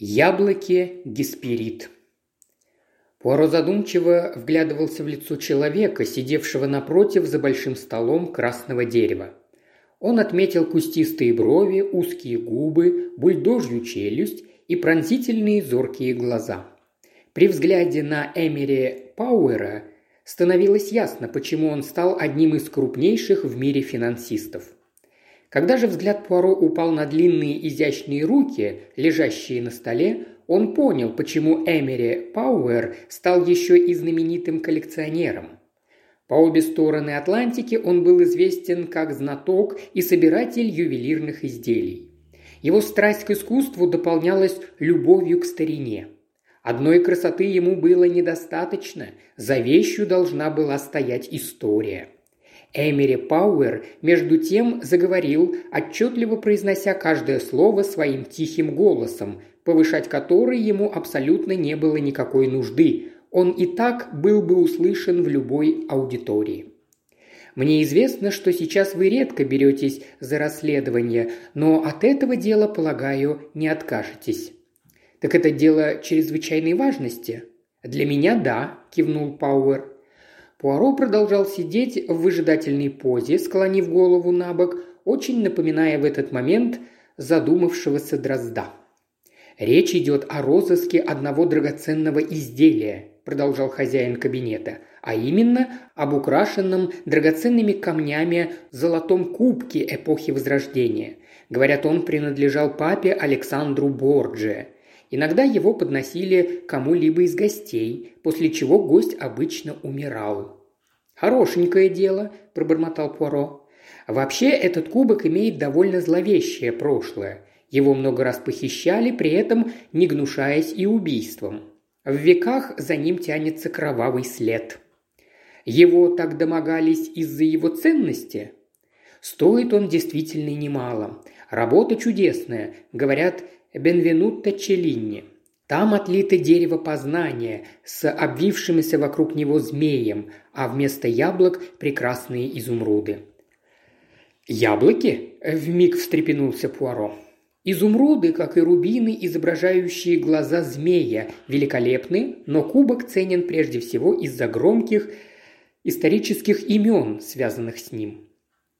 Яблоки Гесперид. Пуаро задумчиво вглядывался в лицо человека, сидевшего напротив за большим столом красного дерева. Он отметил кустистые брови, узкие губы, бульдожью челюсть и пронзительные зоркие глаза. При взгляде на Эмери Пауэра становилось ясно, почему он стал одним из крупнейших в мире финансистов. Когда же взгляд Пуаро упал на длинные изящные руки, лежащие на столе, он понял, почему Эмери Пауэр стал еще и знаменитым коллекционером. По обе стороны Атлантики он был известен как знаток и собиратель ювелирных изделий. Его страсть к искусству дополнялась любовью к старине. Одной красоты ему было недостаточно, за вещью должна была стоять история – Эмери Пауэр, между тем, заговорил, отчетливо произнося каждое слово своим тихим голосом, повышать который ему абсолютно не было никакой нужды. Он и так был бы услышан в любой аудитории. Мне известно, что сейчас вы редко беретесь за расследование, но от этого дела, полагаю, не откажетесь. Так это дело чрезвычайной важности? Для меня да, кивнул Пауэр. Пуаро продолжал сидеть в выжидательной позе, склонив голову на бок, очень напоминая в этот момент задумавшегося дрозда. «Речь идет о розыске одного драгоценного изделия», – продолжал хозяин кабинета, а именно об украшенном драгоценными камнями золотом кубке эпохи Возрождения. Говорят, он принадлежал папе Александру Борджи. Иногда его подносили кому-либо из гостей, после чего гость обычно умирал. «Хорошенькое дело», – пробормотал Пуаро. «Вообще этот кубок имеет довольно зловещее прошлое. Его много раз похищали, при этом не гнушаясь и убийством. В веках за ним тянется кровавый след. Его так домогались из-за его ценности? Стоит он действительно немало. Работа чудесная. Говорят, Бенвенутто Челлини. Там отлито дерево познания с обвившимися вокруг него змеем, а вместо яблок прекрасные изумруды. «Яблоки?» – вмиг встрепенулся Пуаро. Изумруды, как и рубины, изображающие глаза змея, великолепны, но кубок ценен прежде всего из-за громких исторических имен, связанных с ним.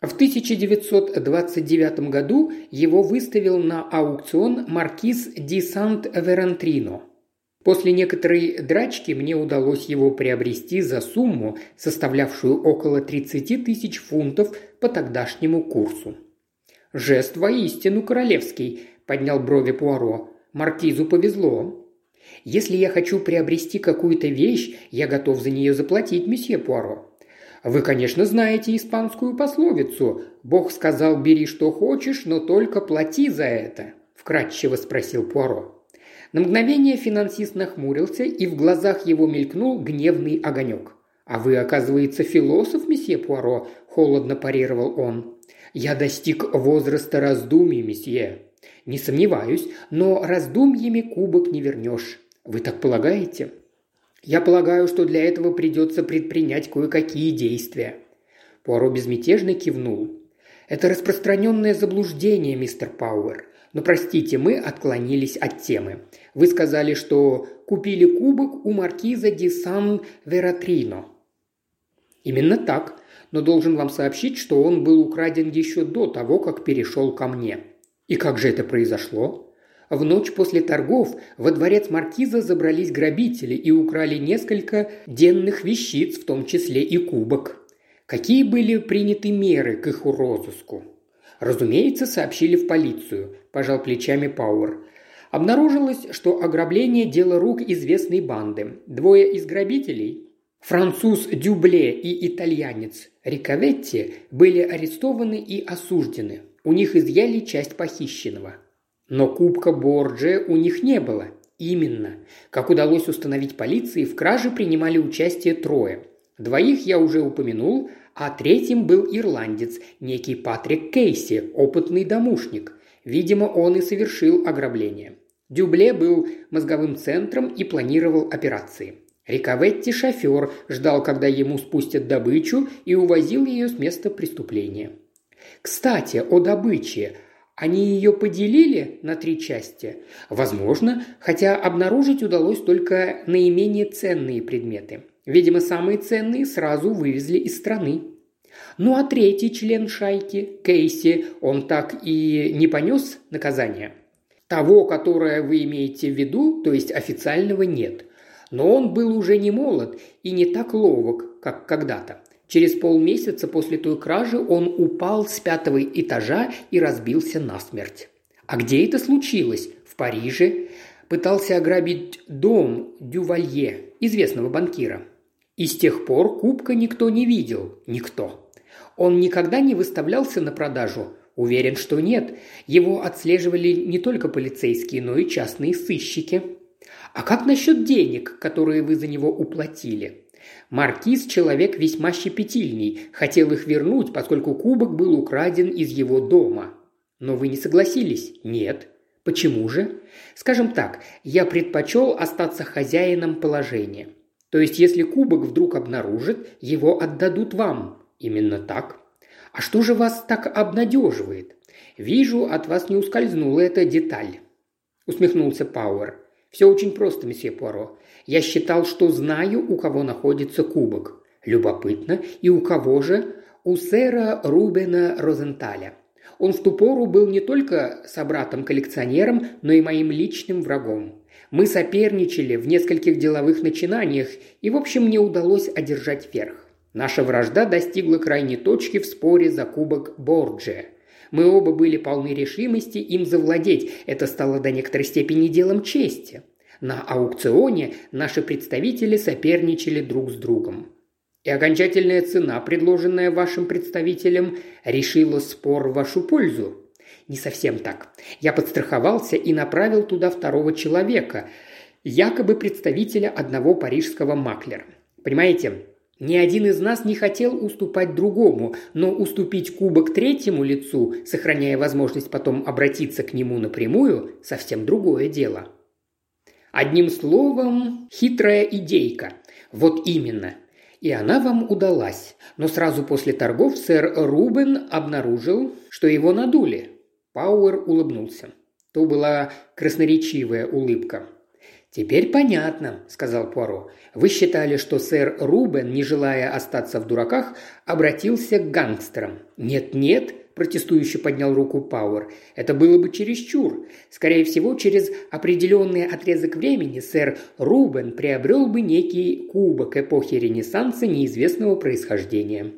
В 1929 году его выставил на аукцион маркиз Ди Сант-Верантрино. После некоторой драчки мне удалось его приобрести за сумму, составлявшую около 30 тысяч фунтов по тогдашнему курсу. «Жест воистину королевский», – поднял брови Пуаро. «Маркизу повезло». «Если я хочу приобрести какую-то вещь, я готов за нее заплатить, месье Пуаро. Вы, конечно, знаете испанскую пословицу «Бог сказал, бери что хочешь, но только плати за это», – вкратчиво спросил Пуаро. На мгновение финансист нахмурился, и в глазах его мелькнул гневный огонек. «А вы, оказывается, философ, месье Пуаро?» – холодно парировал он. «Я достиг возраста раздумий, месье». «Не сомневаюсь, но раздумьями кубок не вернешь. Вы так полагаете?» Я полагаю, что для этого придется предпринять кое-какие действия». Пуаро безмятежно кивнул. «Это распространенное заблуждение, мистер Пауэр. Но простите, мы отклонились от темы. Вы сказали, что купили кубок у маркиза Ди Сан Вератрино». «Именно так. Но должен вам сообщить, что он был украден еще до того, как перешел ко мне». «И как же это произошло?» В ночь после торгов во дворец маркиза забрались грабители и украли несколько денных вещиц, в том числе и кубок. Какие были приняты меры к их розыску? Разумеется, сообщили в полицию, пожал плечами Пауэр. Обнаружилось, что ограбление – дело рук известной банды. Двое из грабителей, француз Дюбле и итальянец Рикаветти, были арестованы и осуждены. У них изъяли часть похищенного – но кубка Борджи у них не было. Именно. Как удалось установить полиции, в краже принимали участие трое. Двоих я уже упомянул, а третьим был ирландец, некий Патрик Кейси, опытный домушник. Видимо, он и совершил ограбление. Дюбле был мозговым центром и планировал операции. Рикаветти шофер ждал, когда ему спустят добычу и увозил ее с места преступления. Кстати, о добыче. Они ее поделили на три части? Возможно, хотя обнаружить удалось только наименее ценные предметы. Видимо, самые ценные сразу вывезли из страны. Ну а третий член шайки, Кейси, он так и не понес наказание? Того, которое вы имеете в виду, то есть официального нет. Но он был уже не молод и не так ловок, как когда-то. Через полмесяца после той кражи он упал с пятого этажа и разбился насмерть. А где это случилось? В Париже. Пытался ограбить дом Дювалье, известного банкира. И с тех пор кубка никто не видел. Никто. Он никогда не выставлялся на продажу. Уверен, что нет. Его отслеживали не только полицейские, но и частные сыщики. А как насчет денег, которые вы за него уплатили? Маркиз – человек весьма щепетильный, хотел их вернуть, поскольку кубок был украден из его дома. Но вы не согласились? Нет. Почему же? Скажем так, я предпочел остаться хозяином положения. То есть, если кубок вдруг обнаружит, его отдадут вам. Именно так. А что же вас так обнадеживает? Вижу, от вас не ускользнула эта деталь. Усмехнулся Пауэр. Все очень просто, месье Пуаро. Я считал, что знаю, у кого находится кубок. Любопытно, и у кого же? У сэра Рубена Розенталя. Он в ту пору был не только собратом-коллекционером, но и моим личным врагом. Мы соперничали в нескольких деловых начинаниях, и, в общем, мне удалось одержать верх. Наша вражда достигла крайней точки в споре за кубок Борджия. Мы оба были полны решимости им завладеть. Это стало до некоторой степени делом чести. На аукционе наши представители соперничали друг с другом. И окончательная цена, предложенная вашим представителям, решила спор в вашу пользу. Не совсем так. Я подстраховался и направил туда второго человека, якобы представителя одного парижского маклера. Понимаете, ни один из нас не хотел уступать другому, но уступить кубок третьему лицу, сохраняя возможность потом обратиться к нему напрямую, совсем другое дело. Одним словом, хитрая идейка. Вот именно. И она вам удалась. Но сразу после торгов сэр Рубен обнаружил, что его надули. Пауэр улыбнулся. То была красноречивая улыбка. «Теперь понятно», – сказал Пуаро. «Вы считали, что сэр Рубен, не желая остаться в дураках, обратился к гангстерам?» «Нет-нет», – протестующе поднял руку Пауэр. «Это было бы чересчур. Скорее всего, через определенный отрезок времени сэр Рубен приобрел бы некий кубок эпохи Ренессанса неизвестного происхождения,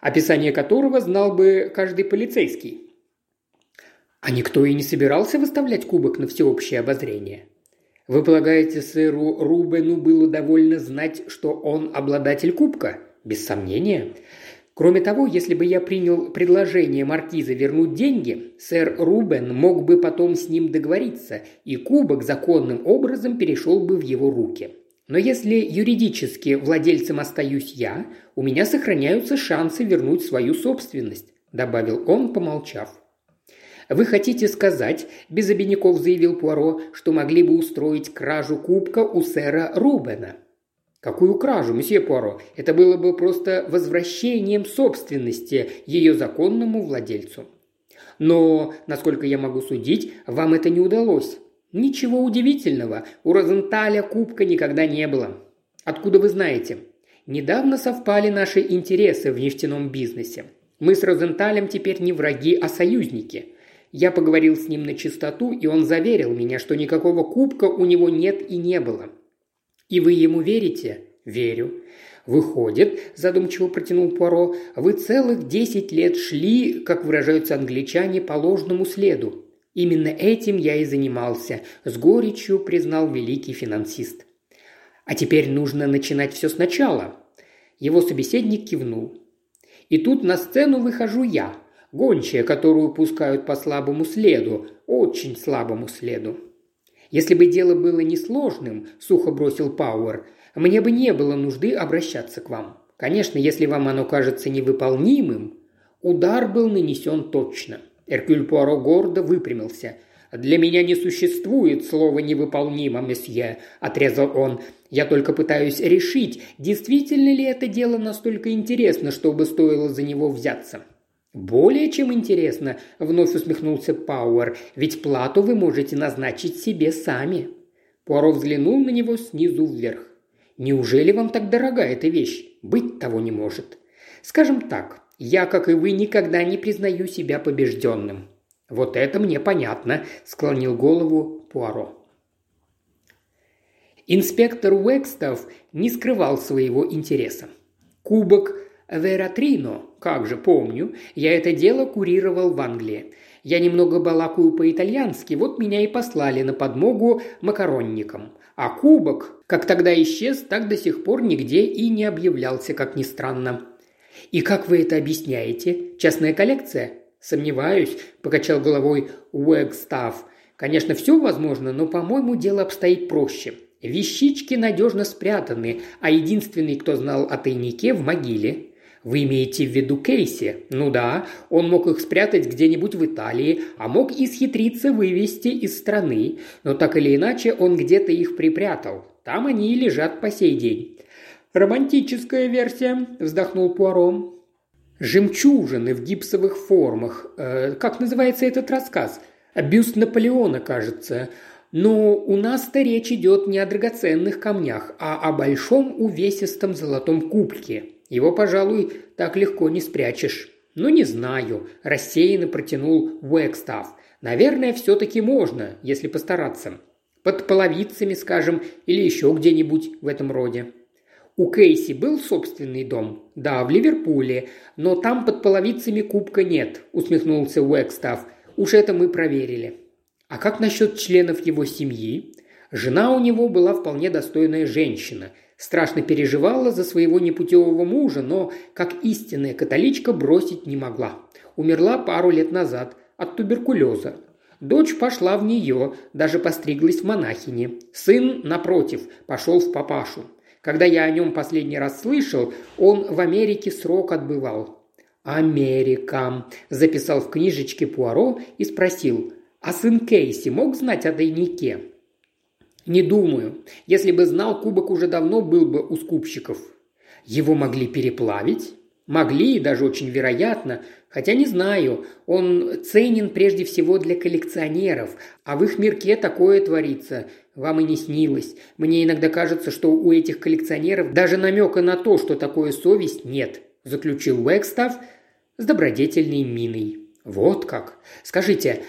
описание которого знал бы каждый полицейский». «А никто и не собирался выставлять кубок на всеобщее обозрение?» Вы полагаете, сэру Рубену было довольно знать, что он обладатель кубка? Без сомнения. Кроме того, если бы я принял предложение маркиза вернуть деньги, сэр Рубен мог бы потом с ним договориться, и кубок законным образом перешел бы в его руки. Но если юридически владельцем остаюсь я, у меня сохраняются шансы вернуть свою собственность», – добавил он, помолчав. «Вы хотите сказать, – без обиняков заявил Пуаро, – что могли бы устроить кражу кубка у сэра Рубена?» «Какую кражу, месье Пуаро? Это было бы просто возвращением собственности ее законному владельцу». «Но, насколько я могу судить, вам это не удалось». «Ничего удивительного, у Розенталя кубка никогда не было». «Откуда вы знаете?» «Недавно совпали наши интересы в нефтяном бизнесе. Мы с Розенталем теперь не враги, а союзники. Я поговорил с ним на чистоту, и он заверил меня, что никакого кубка у него нет и не было. И вы ему верите? Верю. Выходит, задумчиво протянул Пуаро, вы целых десять лет шли, как выражаются англичане, по ложному следу. Именно этим я и занимался, с горечью признал великий финансист. А теперь нужно начинать все сначала. Его собеседник кивнул. И тут на сцену выхожу я, гончая, которую пускают по слабому следу, очень слабому следу. Если бы дело было несложным, сухо бросил Пауэр, мне бы не было нужды обращаться к вам. Конечно, если вам оно кажется невыполнимым, удар был нанесен точно. Эркюль Пуаро гордо выпрямился. «Для меня не существует слова «невыполнимо», месье», – отрезал он. «Я только пытаюсь решить, действительно ли это дело настолько интересно, чтобы стоило за него взяться. «Более чем интересно», – вновь усмехнулся Пауэр, – «ведь плату вы можете назначить себе сами». Пуаро взглянул на него снизу вверх. «Неужели вам так дорога эта вещь? Быть того не может. Скажем так, я, как и вы, никогда не признаю себя побежденным». «Вот это мне понятно», – склонил голову Пуаро. Инспектор Уэкстов не скрывал своего интереса. Кубок Вератрино, как же помню, я это дело курировал в Англии. Я немного балакаю по-итальянски, вот меня и послали на подмогу макаронникам. А кубок, как тогда исчез, так до сих пор нигде и не объявлялся, как ни странно. «И как вы это объясняете? Частная коллекция?» «Сомневаюсь», – покачал головой Уэгстафф. «Конечно, все возможно, но, по-моему, дело обстоит проще. Вещички надежно спрятаны, а единственный, кто знал о тайнике, в могиле. Вы имеете в виду Кейси? Ну да, он мог их спрятать где-нибудь в Италии, а мог и схитриться вывести из страны, но так или иначе он где-то их припрятал. Там они и лежат по сей день. «Романтическая версия», – вздохнул Пуаро. «Жемчужины в гипсовых формах. Э, как называется этот рассказ? Бюст Наполеона, кажется. Но у нас-то речь идет не о драгоценных камнях, а о большом увесистом золотом кубке. Его, пожалуй, так легко не спрячешь. «Ну, не знаю», – рассеянно протянул Уэкстафф. «Наверное, все-таки можно, если постараться. Под половицами, скажем, или еще где-нибудь в этом роде». У Кейси был собственный дом? Да, в Ливерпуле, но там под половицами кубка нет, усмехнулся Уэкстафф. Уж это мы проверили. А как насчет членов его семьи? Жена у него была вполне достойная женщина. Страшно переживала за своего непутевого мужа, но, как истинная католичка, бросить не могла. Умерла пару лет назад от туберкулеза. Дочь пошла в нее, даже постриглась в монахине. Сын, напротив, пошел в папашу. Когда я о нем последний раз слышал, он в Америке срок отбывал. «Америка», – записал в книжечке Пуаро и спросил, а сын Кейси мог знать о тайнике? Не думаю. Если бы знал, кубок уже давно был бы у скупщиков. Его могли переплавить? Могли, и даже очень вероятно. Хотя не знаю, он ценен прежде всего для коллекционеров, а в их мирке такое творится. Вам и не снилось. Мне иногда кажется, что у этих коллекционеров даже намека на то, что такое совесть, нет», – заключил Уэкстав с добродетельной миной. «Вот как. Скажите,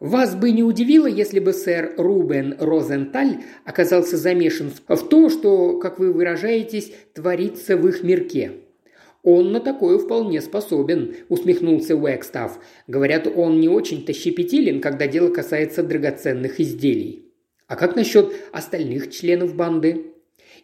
вас бы не удивило, если бы сэр Рубен Розенталь оказался замешан в то, что, как вы выражаетесь, творится в их мирке. «Он на такое вполне способен», – усмехнулся Уэкстафф. «Говорят, он не очень-то щепетилен, когда дело касается драгоценных изделий». «А как насчет остальных членов банды?»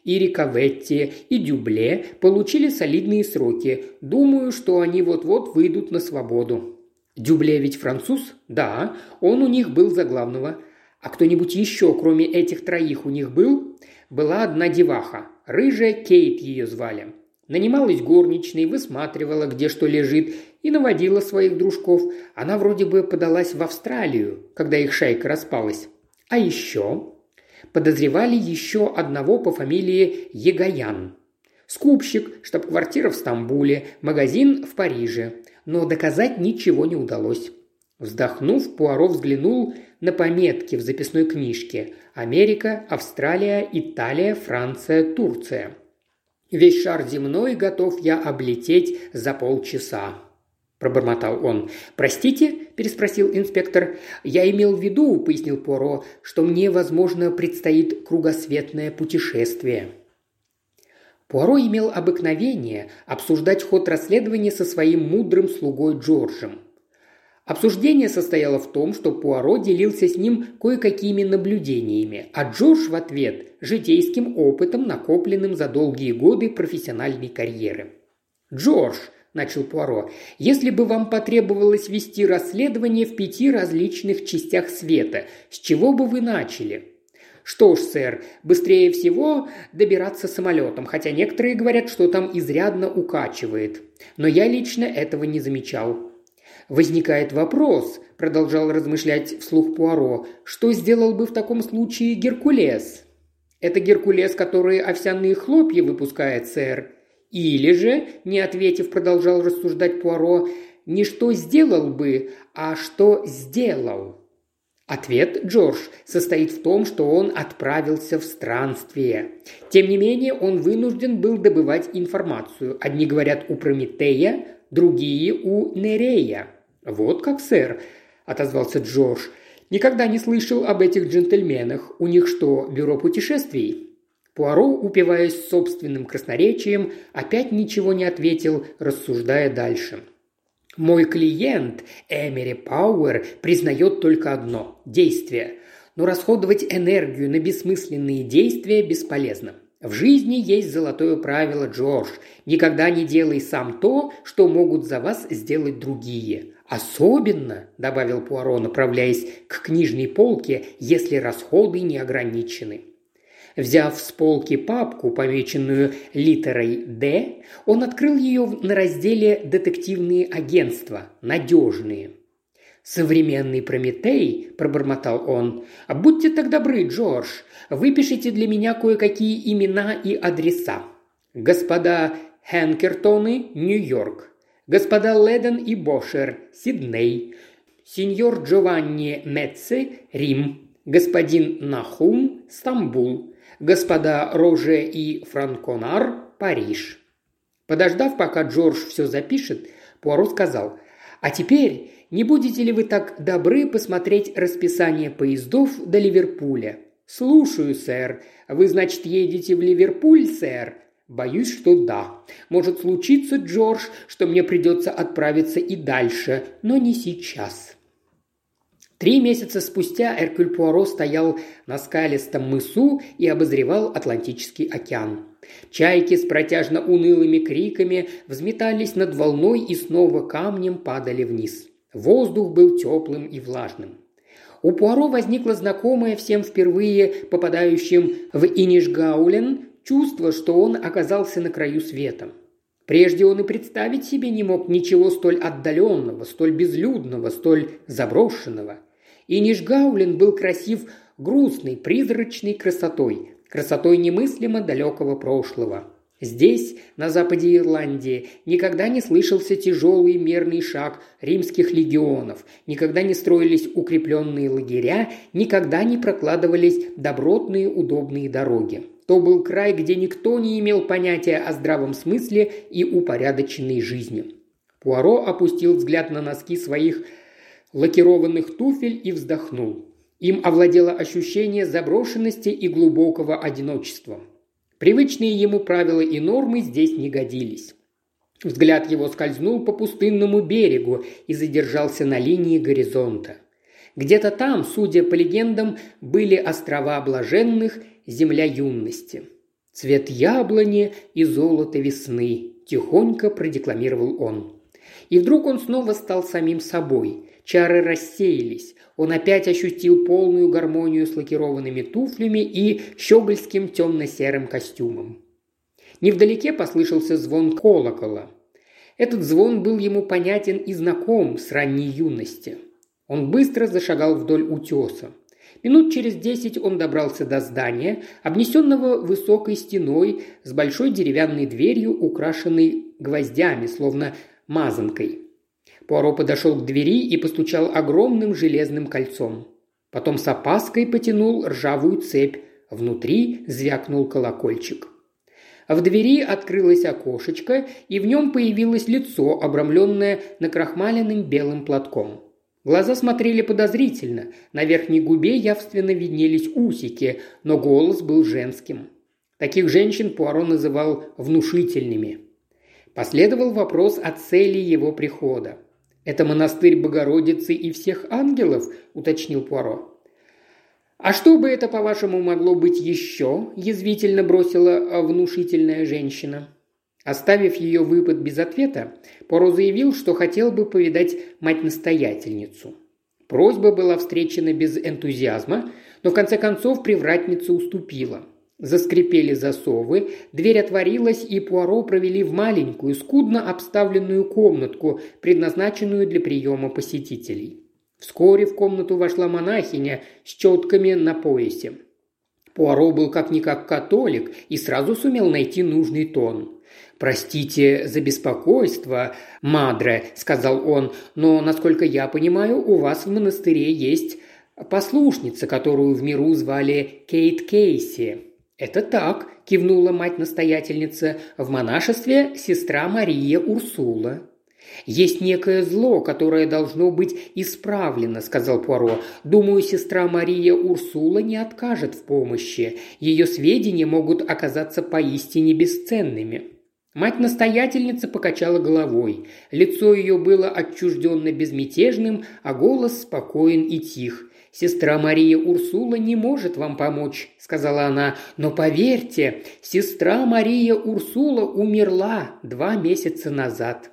И Риковетти, и Дюбле получили солидные сроки. Думаю, что они вот-вот выйдут на свободу. Дюбле ведь француз? Да, он у них был за главного. А кто-нибудь еще, кроме этих троих, у них был? Была одна деваха. Рыжая Кейт ее звали. Нанималась горничной, высматривала, где что лежит, и наводила своих дружков. Она вроде бы подалась в Австралию, когда их шайка распалась. А еще подозревали еще одного по фамилии Егаян. Скупщик, штаб-квартира в Стамбуле, магазин в Париже но доказать ничего не удалось. Вздохнув, Пуаро взглянул на пометки в записной книжке «Америка, Австралия, Италия, Франция, Турция». «Весь шар земной готов я облететь за полчаса», – пробормотал он. «Простите?» – переспросил инспектор. «Я имел в виду», – пояснил Пуаро, – «что мне, возможно, предстоит кругосветное путешествие». Пуаро имел обыкновение обсуждать ход расследования со своим мудрым слугой Джорджем. Обсуждение состояло в том, что Пуаро делился с ним кое-какими наблюдениями, а Джордж в ответ – житейским опытом, накопленным за долгие годы профессиональной карьеры. «Джордж», – начал Пуаро, – «если бы вам потребовалось вести расследование в пяти различных частях света, с чего бы вы начали?» Что ж, сэр, быстрее всего добираться самолетом, хотя некоторые говорят, что там изрядно укачивает. Но я лично этого не замечал. Возникает вопрос, продолжал размышлять вслух Пуаро, что сделал бы в таком случае Геркулес? Это Геркулес, который овсяные хлопья выпускает, сэр. Или же, не ответив, продолжал рассуждать Пуаро, не что сделал бы, а что сделал. Ответ Джордж состоит в том, что он отправился в странствие. Тем не менее, он вынужден был добывать информацию. Одни говорят у Прометея, другие у Нерея. «Вот как, сэр», – отозвался Джордж. «Никогда не слышал об этих джентльменах. У них что, бюро путешествий?» Пуаро, упиваясь собственным красноречием, опять ничего не ответил, рассуждая дальше. «Мой клиент, Эмери Пауэр, признает только одно – действие. Но расходовать энергию на бессмысленные действия бесполезно. В жизни есть золотое правило, Джордж. Никогда не делай сам то, что могут за вас сделать другие. Особенно, добавил Пуаро, направляясь к книжной полке, если расходы не ограничены. Взяв с полки папку, помеченную литерой «Д», он открыл ее на разделе «Детективные агентства. Надежные». «Современный Прометей», – пробормотал он. «Будьте так добры, Джордж, выпишите для меня кое-какие имена и адреса. Господа Хенкертоны, Нью-Йорк. Господа Леден и Бошер, Сидней. Сеньор Джованни Метце, Рим. Господин Нахум, Стамбул господа Роже и Франконар, Париж. Подождав, пока Джордж все запишет, Пуаро сказал, «А теперь не будете ли вы так добры посмотреть расписание поездов до Ливерпуля?» «Слушаю, сэр. Вы, значит, едете в Ливерпуль, сэр?» «Боюсь, что да. Может случиться, Джордж, что мне придется отправиться и дальше, но не сейчас». Три месяца спустя Эркюль Пуаро стоял на скалистом мысу и обозревал Атлантический океан. Чайки с протяжно унылыми криками взметались над волной и снова камнем падали вниз. Воздух был теплым и влажным. У Пуаро возникло знакомое всем впервые попадающим в Инишгаулен чувство, что он оказался на краю света. Прежде он и представить себе не мог ничего столь отдаленного, столь безлюдного, столь заброшенного. И Нижгаулин был красив грустной, призрачной красотой, красотой немыслимо далекого прошлого. Здесь, на западе Ирландии, никогда не слышался тяжелый мерный шаг римских легионов, никогда не строились укрепленные лагеря, никогда не прокладывались добротные удобные дороги. То был край, где никто не имел понятия о здравом смысле и упорядоченной жизни. Пуаро опустил взгляд на носки своих лакированных туфель и вздохнул. Им овладело ощущение заброшенности и глубокого одиночества. Привычные ему правила и нормы здесь не годились. Взгляд его скользнул по пустынному берегу и задержался на линии горизонта. Где-то там, судя по легендам, были острова блаженных, земля юности. «Цвет яблони и золото весны», – тихонько продекламировал он. И вдруг он снова стал самим собой. Чары рассеялись. Он опять ощутил полную гармонию с лакированными туфлями и щегольским темно-серым костюмом. Невдалеке послышался звон колокола. Этот звон был ему понятен и знаком с ранней юности. Он быстро зашагал вдоль утеса. Минут через десять он добрался до здания, обнесенного высокой стеной с большой деревянной дверью, украшенной гвоздями, словно мазанкой. Пуаро подошел к двери и постучал огромным железным кольцом. Потом с опаской потянул ржавую цепь. Внутри звякнул колокольчик. В двери открылось окошечко, и в нем появилось лицо, обрамленное накрахмаленным белым платком. Глаза смотрели подозрительно, на верхней губе явственно виднелись усики, но голос был женским. Таких женщин Пуаро называл внушительными. Последовал вопрос о цели его прихода. «Это монастырь Богородицы и всех ангелов?» – уточнил Пуаро. «А что бы это, по-вашему, могло быть еще?» – язвительно бросила внушительная женщина. Оставив ее выпад без ответа, Поро заявил, что хотел бы повидать мать-настоятельницу. Просьба была встречена без энтузиазма, но в конце концов привратница уступила – Заскрипели засовы, дверь отворилась, и Пуаро провели в маленькую, скудно обставленную комнатку, предназначенную для приема посетителей. Вскоре в комнату вошла монахиня с четками на поясе. Пуаро был как-никак католик и сразу сумел найти нужный тон. «Простите за беспокойство, Мадре», – сказал он, – «но, насколько я понимаю, у вас в монастыре есть послушница, которую в миру звали Кейт Кейси». «Это так», – кивнула мать-настоятельница, – «в монашестве сестра Мария Урсула». «Есть некое зло, которое должно быть исправлено», – сказал Пуаро. «Думаю, сестра Мария Урсула не откажет в помощи. Ее сведения могут оказаться поистине бесценными». Мать-настоятельница покачала головой. Лицо ее было отчужденно безмятежным, а голос спокоен и тих. «Сестра Мария Урсула не может вам помочь», – сказала она. «Но поверьте, сестра Мария Урсула умерла два месяца назад».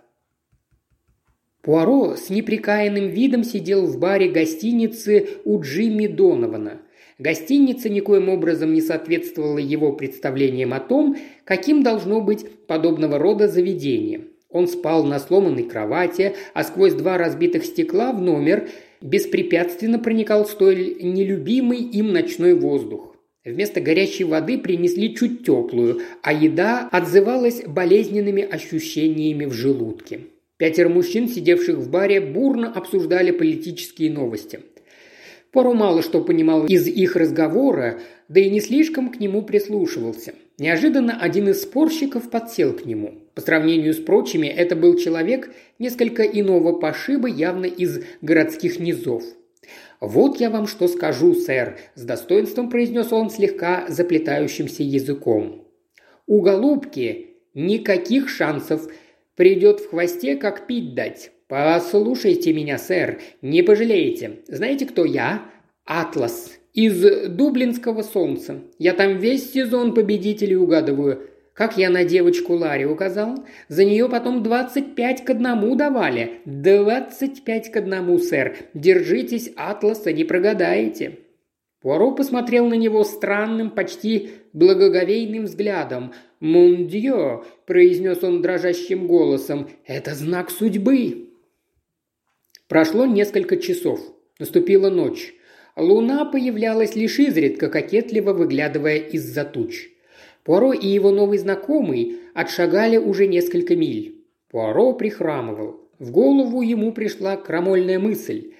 Пуаро с неприкаянным видом сидел в баре гостиницы у Джимми Донована. Гостиница никоим образом не соответствовала его представлениям о том, каким должно быть подобного рода заведение. Он спал на сломанной кровати, а сквозь два разбитых стекла в номер беспрепятственно проникал столь нелюбимый им ночной воздух. Вместо горячей воды принесли чуть теплую, а еда отзывалась болезненными ощущениями в желудке. Пятеро мужчин, сидевших в баре, бурно обсуждали политические новости – Пору мало что понимал из их разговора, да и не слишком к нему прислушивался. Неожиданно один из спорщиков подсел к нему. По сравнению с прочими, это был человек несколько иного пошиба, явно из городских низов. «Вот я вам что скажу, сэр», – с достоинством произнес он слегка заплетающимся языком. «У голубки никаких шансов. Придет в хвосте, как пить дать. «Послушайте меня, сэр, не пожалеете. Знаете, кто я? Атлас. Из Дублинского солнца. Я там весь сезон победителей угадываю. Как я на девочку Ларри указал? За нее потом двадцать пять к одному давали. Двадцать пять к одному, сэр. Держитесь, Атласа, не прогадаете». Пуаро посмотрел на него странным, почти благоговейным взглядом. «Мундье», – произнес он дрожащим голосом, – «это знак судьбы». Прошло несколько часов. Наступила ночь. Луна появлялась лишь изредка, кокетливо выглядывая из-за туч. Пуаро и его новый знакомый отшагали уже несколько миль. Пуаро прихрамывал. В голову ему пришла крамольная мысль.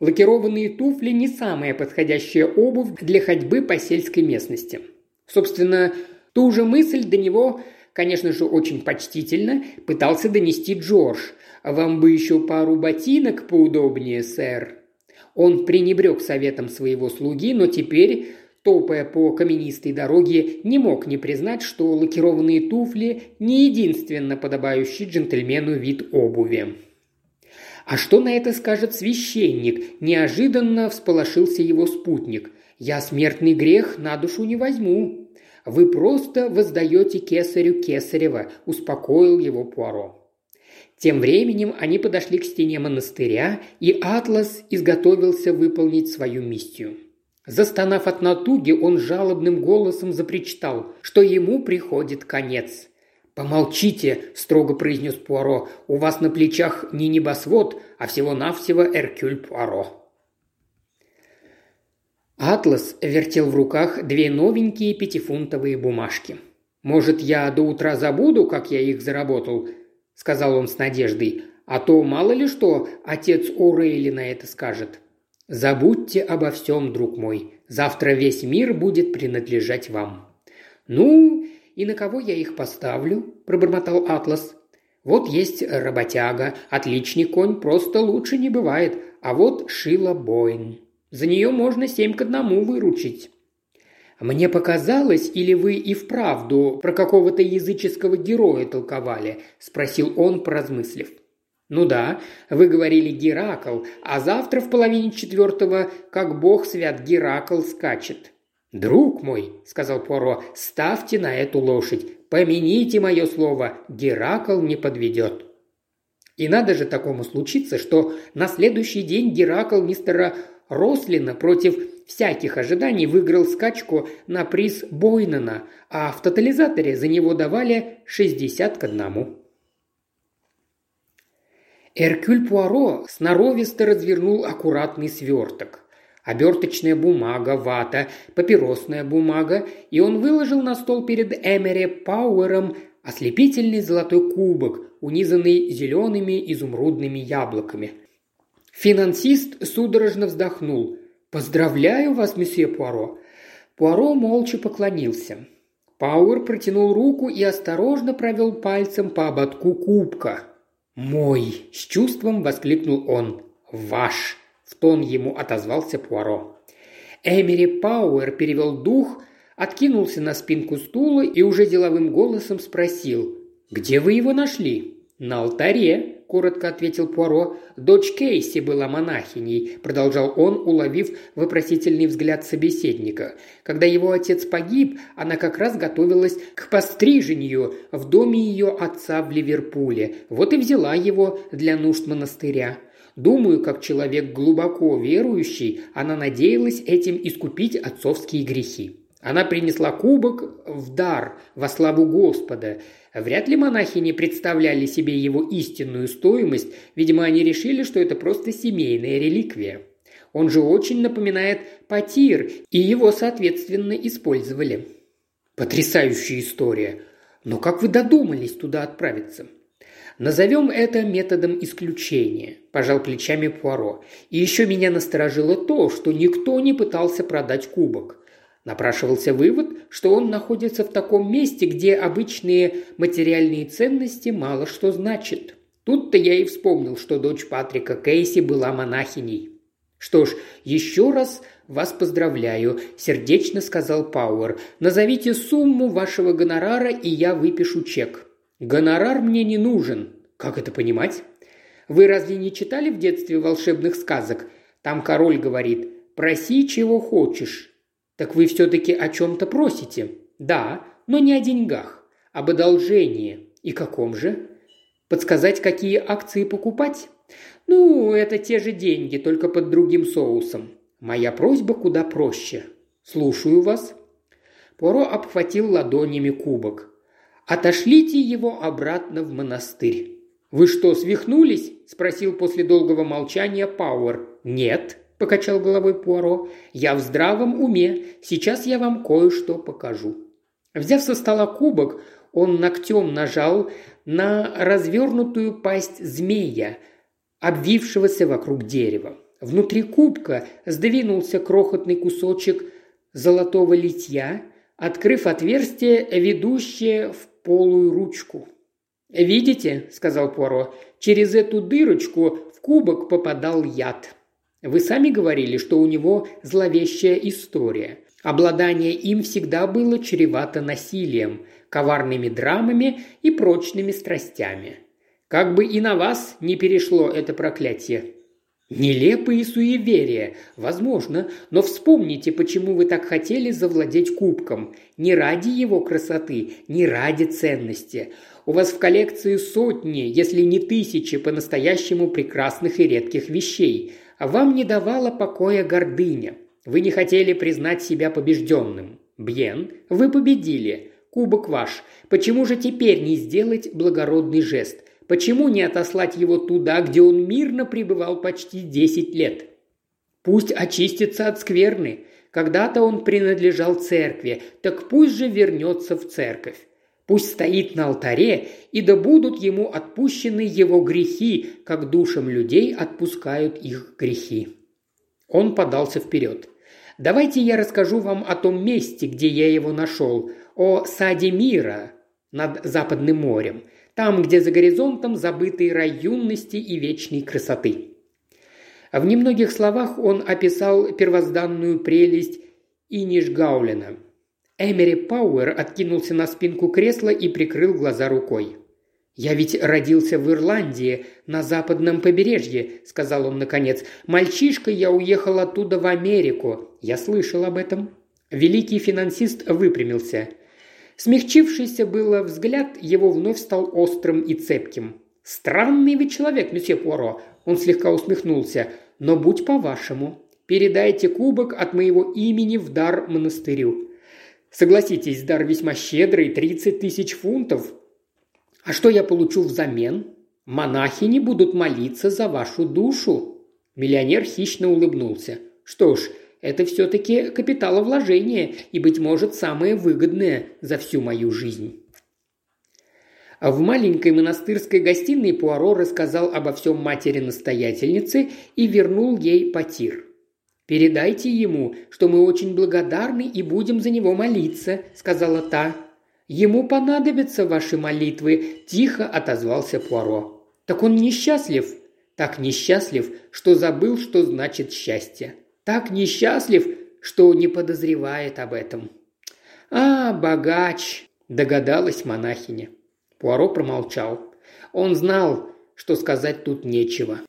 Лакированные туфли – не самая подходящая обувь для ходьбы по сельской местности. Собственно, ту же мысль до него, конечно же, очень почтительно пытался донести Джордж – вам бы еще пару ботинок поудобнее, сэр». Он пренебрег советом своего слуги, но теперь, топая по каменистой дороге, не мог не признать, что лакированные туфли – не единственно подобающий джентльмену вид обуви. «А что на это скажет священник?» – неожиданно всполошился его спутник. «Я смертный грех на душу не возьму». «Вы просто воздаете кесарю кесарева», – успокоил его Пуаро. Тем временем они подошли к стене монастыря, и Атлас изготовился выполнить свою миссию. Застонав от натуги, он жалобным голосом запричитал, что ему приходит конец. «Помолчите», – строго произнес Пуаро, – «у вас на плечах не небосвод, а всего-навсего Эркюль Пуаро». Атлас вертел в руках две новенькие пятифунтовые бумажки. «Может, я до утра забуду, как я их заработал?» – сказал он с надеждой. «А то мало ли что отец О'Рейли на это скажет». «Забудьте обо всем, друг мой. Завтра весь мир будет принадлежать вам». «Ну, и на кого я их поставлю?» – пробормотал Атлас. «Вот есть работяга, отличный конь, просто лучше не бывает. А вот Шила Бойн. За нее можно семь к одному выручить». «Мне показалось, или вы и вправду про какого-то языческого героя толковали?» – спросил он, поразмыслив. «Ну да, вы говорили Геракл, а завтра в половине четвертого, как бог свят Геракл скачет». «Друг мой», – сказал Поро, – «ставьте на эту лошадь. Помяните мое слово, Геракл не подведет». И надо же такому случиться, что на следующий день Геракл мистера Рослина против всяких ожиданий выиграл скачку на приз Бойнена, а в тотализаторе за него давали 60 к одному. Эркюль Пуаро сноровисто развернул аккуратный сверток. оберточная бумага, вата, папиросная бумага, и он выложил на стол перед Эмери Пауэром ослепительный золотой кубок, унизанный зелеными изумрудными яблоками. Финансист судорожно вздохнул. «Поздравляю вас, месье Пуаро!» Пуаро молча поклонился. Пауэр протянул руку и осторожно провел пальцем по ободку кубка. «Мой!» – с чувством воскликнул он. «Ваш!» – в тон ему отозвался Пуаро. Эмери Пауэр перевел дух, откинулся на спинку стула и уже деловым голосом спросил. «Где вы его нашли?» «На алтаре», – коротко ответил Пуаро. «Дочь Кейси была монахиней», – продолжал он, уловив вопросительный взгляд собеседника. «Когда его отец погиб, она как раз готовилась к пострижению в доме ее отца в Ливерпуле. Вот и взяла его для нужд монастыря. Думаю, как человек глубоко верующий, она надеялась этим искупить отцовские грехи. Она принесла кубок в дар во славу Господа. Вряд ли монахи не представляли себе его истинную стоимость, видимо, они решили, что это просто семейная реликвия. Он же очень напоминает потир, и его, соответственно, использовали. Потрясающая история. Но как вы додумались туда отправиться? Назовем это методом исключения, пожал плечами Пуаро. И еще меня насторожило то, что никто не пытался продать кубок. Напрашивался вывод, что он находится в таком месте, где обычные материальные ценности мало что значат. Тут-то я и вспомнил, что дочь Патрика Кейси была монахиней. «Что ж, еще раз вас поздравляю», – сердечно сказал Пауэр. «Назовите сумму вашего гонорара, и я выпишу чек». «Гонорар мне не нужен». «Как это понимать?» «Вы разве не читали в детстве волшебных сказок? Там король говорит «проси, чего хочешь». «Так вы все-таки о чем-то просите?» «Да, но не о деньгах. Об одолжении. И каком же?» «Подсказать, какие акции покупать?» «Ну, это те же деньги, только под другим соусом. Моя просьба куда проще. Слушаю вас». Поро обхватил ладонями кубок. «Отошлите его обратно в монастырь». «Вы что, свихнулись?» – спросил после долгого молчания Пауэр. «Нет», – покачал головой Пуаро. «Я в здравом уме. Сейчас я вам кое-что покажу». Взяв со стола кубок, он ногтем нажал на развернутую пасть змея, обвившегося вокруг дерева. Внутри кубка сдвинулся крохотный кусочек золотого литья, открыв отверстие, ведущее в полую ручку. «Видите?» – сказал Пуаро. «Через эту дырочку в кубок попадал яд. Вы сами говорили, что у него зловещая история. Обладание им всегда было чревато насилием, коварными драмами и прочными страстями. Как бы и на вас не перешло это проклятие. Нелепые суеверия, возможно, но вспомните, почему вы так хотели завладеть кубком. Не ради его красоты, не ради ценности. У вас в коллекции сотни, если не тысячи по-настоящему прекрасных и редких вещей. А вам не давала покоя гордыня. Вы не хотели признать себя побежденным. Бьен, вы победили. Кубок ваш. Почему же теперь не сделать благородный жест? Почему не отослать его туда, где он мирно пребывал почти десять лет? Пусть очистится от скверны. Когда-то он принадлежал церкви, так пусть же вернется в церковь. Пусть стоит на алтаре, и да будут ему отпущены его грехи, как душам людей отпускают их грехи. Он подался вперед. «Давайте я расскажу вам о том месте, где я его нашел, о саде мира над Западным морем там, где за горизонтом забытый рай юности и вечной красоты. В немногих словах он описал первозданную прелесть Инишгаулена. Эмери Пауэр откинулся на спинку кресла и прикрыл глаза рукой. «Я ведь родился в Ирландии, на западном побережье», – сказал он наконец. «Мальчишкой я уехал оттуда в Америку. Я слышал об этом». Великий финансист выпрямился – Смягчившийся было взгляд его вновь стал острым и цепким. «Странный вы человек, месье Пуаро», – он слегка усмехнулся, – «но будь по-вашему. Передайте кубок от моего имени в дар монастырю. Согласитесь, дар весьма щедрый, тридцать тысяч фунтов. А что я получу взамен? Монахи не будут молиться за вашу душу». Миллионер хищно улыбнулся. Что ж, это все-таки капиталовложение и, быть может, самое выгодное за всю мою жизнь. В маленькой монастырской гостиной Пуаро рассказал обо всем матери-настоятельнице и вернул ей потир. «Передайте ему, что мы очень благодарны и будем за него молиться», – сказала та. «Ему понадобятся ваши молитвы», – тихо отозвался Пуаро. «Так он несчастлив?» «Так несчастлив, что забыл, что значит счастье. Так несчастлив, что не подозревает об этом». «А, богач», – догадалась монахиня. Пуаро промолчал. Он знал, что сказать тут нечего.